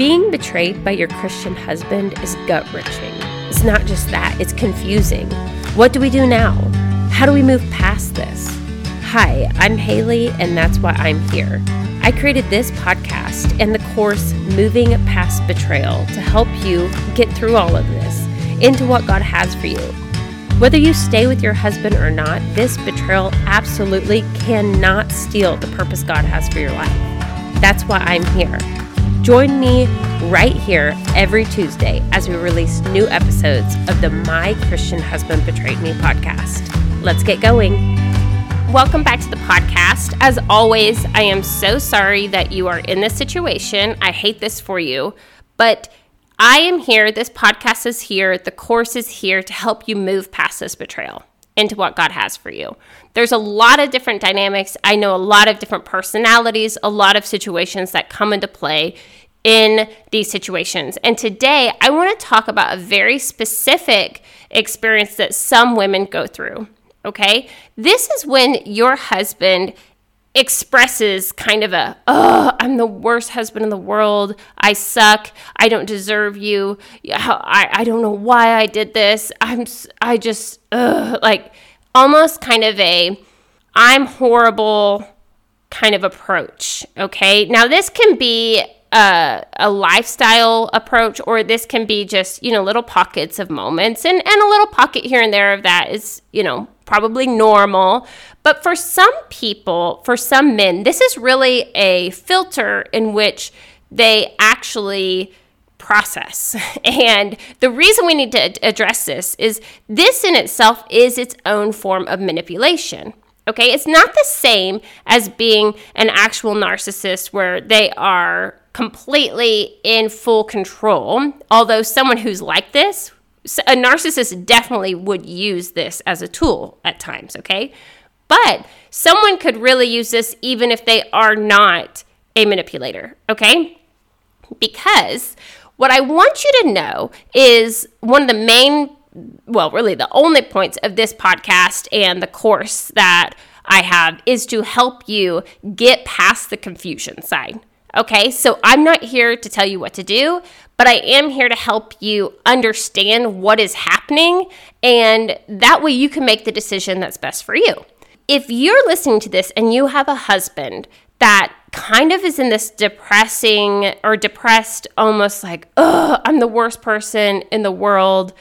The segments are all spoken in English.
Being betrayed by your Christian husband is gut wrenching. It's not just that, it's confusing. What do we do now? How do we move past this? Hi, I'm Haley, and that's why I'm here. I created this podcast and the course Moving Past Betrayal to help you get through all of this into what God has for you. Whether you stay with your husband or not, this betrayal absolutely cannot steal the purpose God has for your life. That's why I'm here. Join me right here every Tuesday as we release new episodes of the My Christian Husband Betrayed Me podcast. Let's get going. Welcome back to the podcast. As always, I am so sorry that you are in this situation. I hate this for you, but I am here. This podcast is here. The course is here to help you move past this betrayal into what God has for you. There's a lot of different dynamics. I know a lot of different personalities, a lot of situations that come into play in these situations. And today I want to talk about a very specific experience that some women go through. Okay? This is when your husband expresses kind of a, oh, I'm the worst husband in the world. I suck. I don't deserve you. I, I don't know why I did this. I'm, I just, ugh, like almost kind of a, I'm horrible kind of approach. Okay. Now, this can be a, a lifestyle approach, or this can be just, you know, little pockets of moments and, and a little pocket here and there of that is, you know, probably normal. But for some people, for some men, this is really a filter in which they actually process. And the reason we need to address this is this in itself is its own form of manipulation. Okay, it's not the same as being an actual narcissist where they are completely in full control. Although someone who's like this, a narcissist definitely would use this as a tool at times, okay? But someone could really use this even if they are not a manipulator, okay? Because what I want you to know is one of the main, well, really the only points of this podcast and the course that I have is to help you get past the confusion side. Okay, so I'm not here to tell you what to do, but I am here to help you understand what is happening, and that way you can make the decision that's best for you. If you're listening to this and you have a husband that kind of is in this depressing or depressed, almost like, oh, I'm the worst person in the world,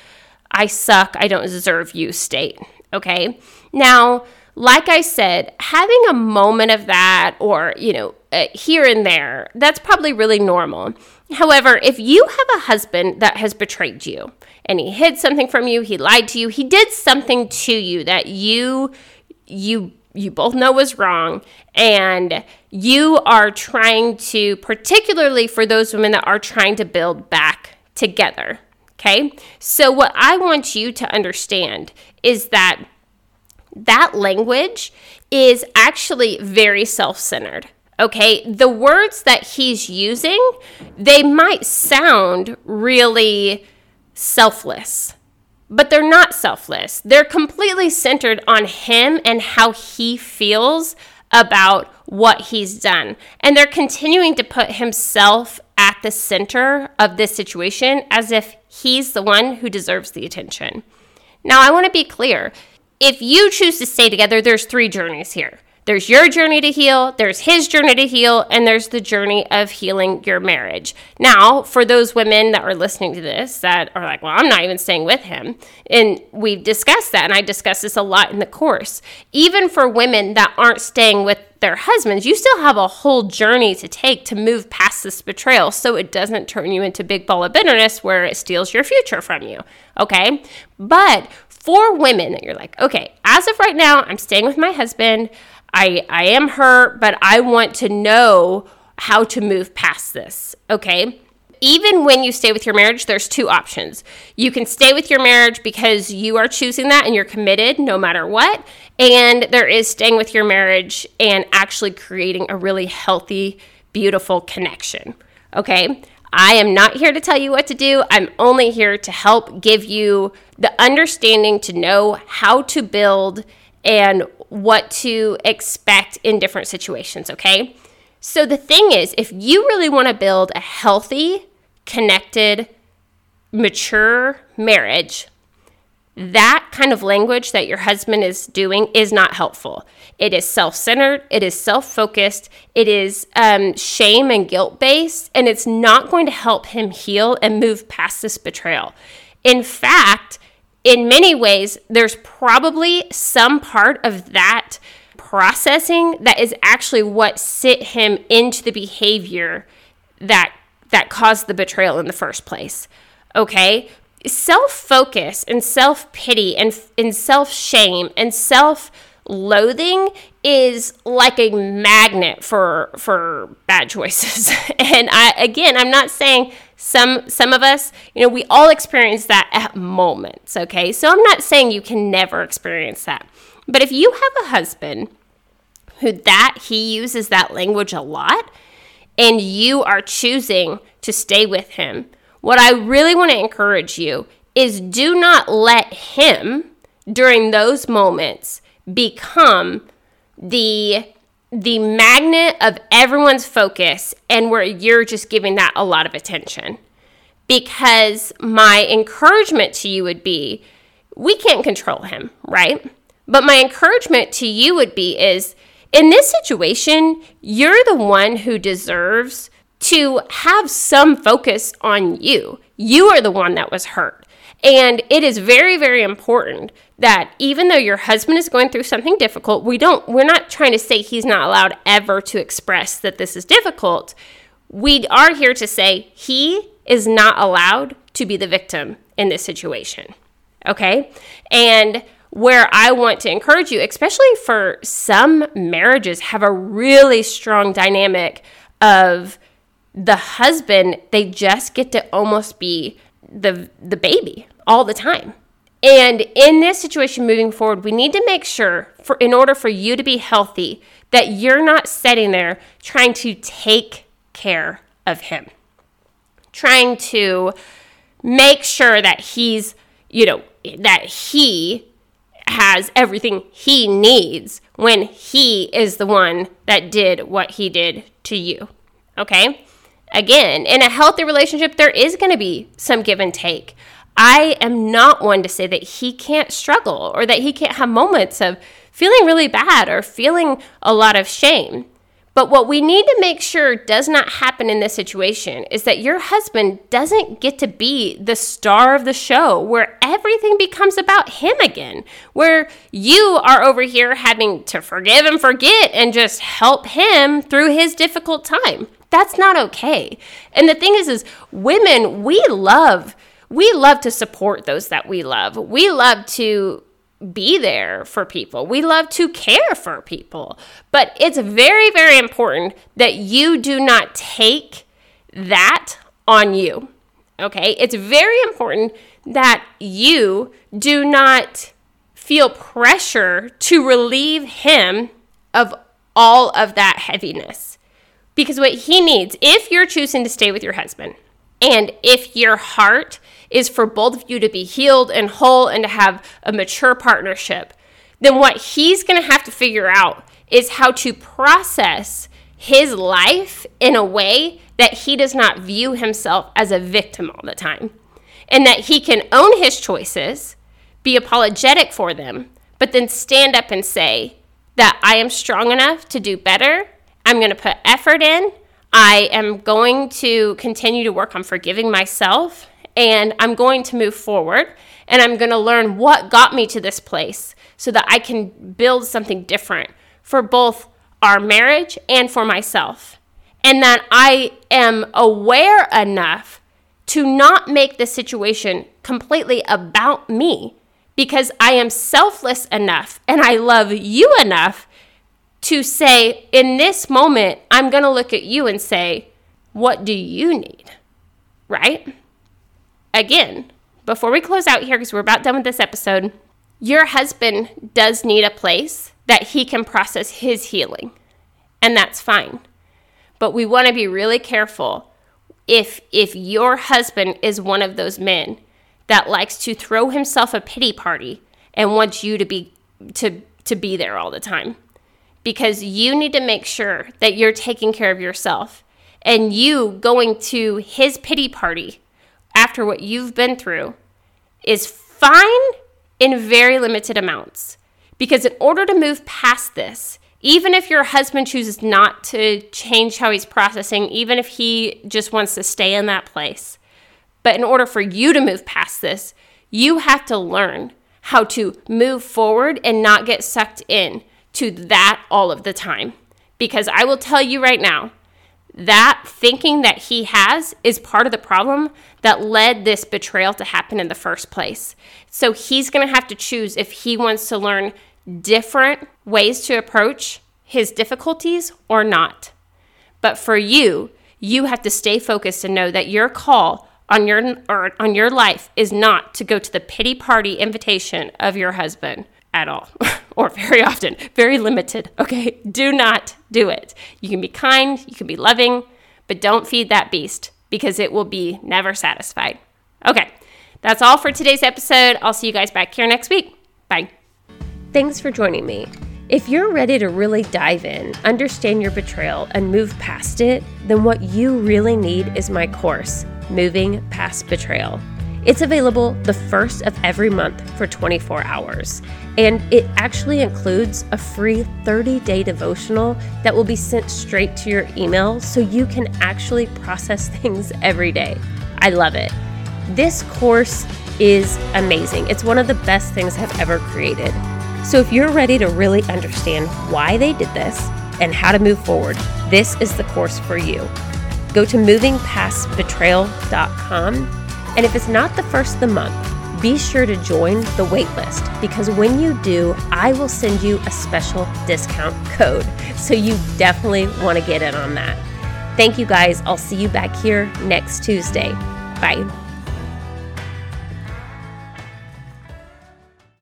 I suck, I don't deserve you state. Okay, now, like I said, having a moment of that or, you know, uh, here and there, that's probably really normal. However, if you have a husband that has betrayed you and he hid something from you, he lied to you, he did something to you that you you you both know was wrong and you are trying to particularly for those women that are trying to build back together, okay? So what I want you to understand is that that language is actually very self centered. Okay, the words that he's using, they might sound really selfless, but they're not selfless. They're completely centered on him and how he feels about what he's done. And they're continuing to put himself at the center of this situation as if he's the one who deserves the attention. Now, I want to be clear if you choose to stay together, there's three journeys here. There's your journey to heal, there's his journey to heal, and there's the journey of healing your marriage. Now, for those women that are listening to this that are like, well, I'm not even staying with him, and we've discussed that, and I discuss this a lot in the course. Even for women that aren't staying with their husbands, you still have a whole journey to take to move past this betrayal so it doesn't turn you into big ball of bitterness where it steals your future from you. Okay? But for women that you're like, okay, as of right now, I'm staying with my husband. I I am hurt, but I want to know how to move past this. Okay? Even when you stay with your marriage, there's two options. You can stay with your marriage because you are choosing that and you're committed no matter what. And there is staying with your marriage and actually creating a really healthy, beautiful connection. Okay? I am not here to tell you what to do. I'm only here to help give you the understanding to know how to build and what to expect in different situations, okay? So the thing is, if you really want to build a healthy connected, mature marriage, that kind of language that your husband is doing is not helpful. It is self centered, it is self focused, it is um, shame and guilt based, and it's not going to help him heal and move past this betrayal. In fact, in many ways, there's probably some part of that processing that is actually what sit him into the behavior that that caused the betrayal in the first place. Okay? Self-focus and self-pity and, and self-shame and self loathing is like a magnet for for bad choices. and I again, I'm not saying some some of us, you know, we all experience that at moments, okay? So I'm not saying you can never experience that. But if you have a husband who that he uses that language a lot and you are choosing to stay with him, what I really want to encourage you is do not let him during those moments become the the magnet of everyone's focus and where you're just giving that a lot of attention. Because my encouragement to you would be we can't control him, right? But my encouragement to you would be is in this situation, you're the one who deserves to have some focus on you. You are the one that was hurt. And it is very, very important that even though your husband is going through something difficult, we don't we're not trying to say he's not allowed ever to express that this is difficult. We are here to say he is not allowed to be the victim in this situation. Okay? And where I want to encourage you, especially for some marriages have a really strong dynamic of the husband, they just get to almost be the the baby all the time. And in this situation moving forward, we need to make sure for in order for you to be healthy that you're not sitting there trying to take care of him. Trying to make sure that he's, you know, that he has everything he needs when he is the one that did what he did to you. Okay? Again, in a healthy relationship, there is going to be some give and take. I am not one to say that he can't struggle or that he can't have moments of feeling really bad or feeling a lot of shame. But what we need to make sure does not happen in this situation is that your husband doesn't get to be the star of the show where everything becomes about him again, where you are over here having to forgive and forget and just help him through his difficult time. That's not okay. And the thing is is women, we love we love to support those that we love. We love to be there for people. We love to care for people. But it's very, very important that you do not take that on you. Okay? It's very important that you do not feel pressure to relieve him of all of that heaviness. Because what he needs, if you're choosing to stay with your husband, and if your heart is for both of you to be healed and whole and to have a mature partnership, then what he's going to have to figure out is how to process his life in a way that he does not view himself as a victim all the time. And that he can own his choices, be apologetic for them, but then stand up and say that I am strong enough to do better. I'm going to put effort in. I am going to continue to work on forgiving myself and I'm going to move forward and I'm going to learn what got me to this place so that I can build something different for both our marriage and for myself. And that I am aware enough to not make the situation completely about me because I am selfless enough and I love you enough to say, in this moment, I'm going to look at you and say, What do you need? Right? again, before we close out here, because we're about done with this episode, your husband does need a place that he can process his healing, and that's fine. But we want to be really careful if if your husband is one of those men that likes to throw himself a pity party and wants you to be to to be there all the time because you need to make sure that you're taking care of yourself and you going to his pity party after what you've been through is fine in very limited amounts. Because in order to move past this, even if your husband chooses not to change how he's processing, even if he just wants to stay in that place, but in order for you to move past this, you have to learn how to move forward and not get sucked in to that all of the time. Because I will tell you right now, that thinking that he has is part of the problem that led this betrayal to happen in the first place. So he's going to have to choose if he wants to learn different ways to approach his difficulties or not. But for you, you have to stay focused and know that your call on your on your life is not to go to the pity party invitation of your husband at all or very often, very limited. Okay? Do not do it. You can be kind, you can be loving, but don't feed that beast because it will be never satisfied. Okay. That's all for today's episode. I'll see you guys back here next week. Bye. Thanks for joining me. If you're ready to really dive in, understand your betrayal, and move past it, then what you really need is my course, Moving Past Betrayal. It's available the first of every month for 24 hours, and it actually includes a free 30 day devotional that will be sent straight to your email so you can actually process things every day. I love it. This course is amazing. It's one of the best things I've ever created. So if you're ready to really understand why they did this and how to move forward, this is the course for you. Go to movingpastbetrayal.com. And if it's not the first of the month, be sure to join the waitlist because when you do, I will send you a special discount code. So you definitely want to get in on that. Thank you guys. I'll see you back here next Tuesday. Bye.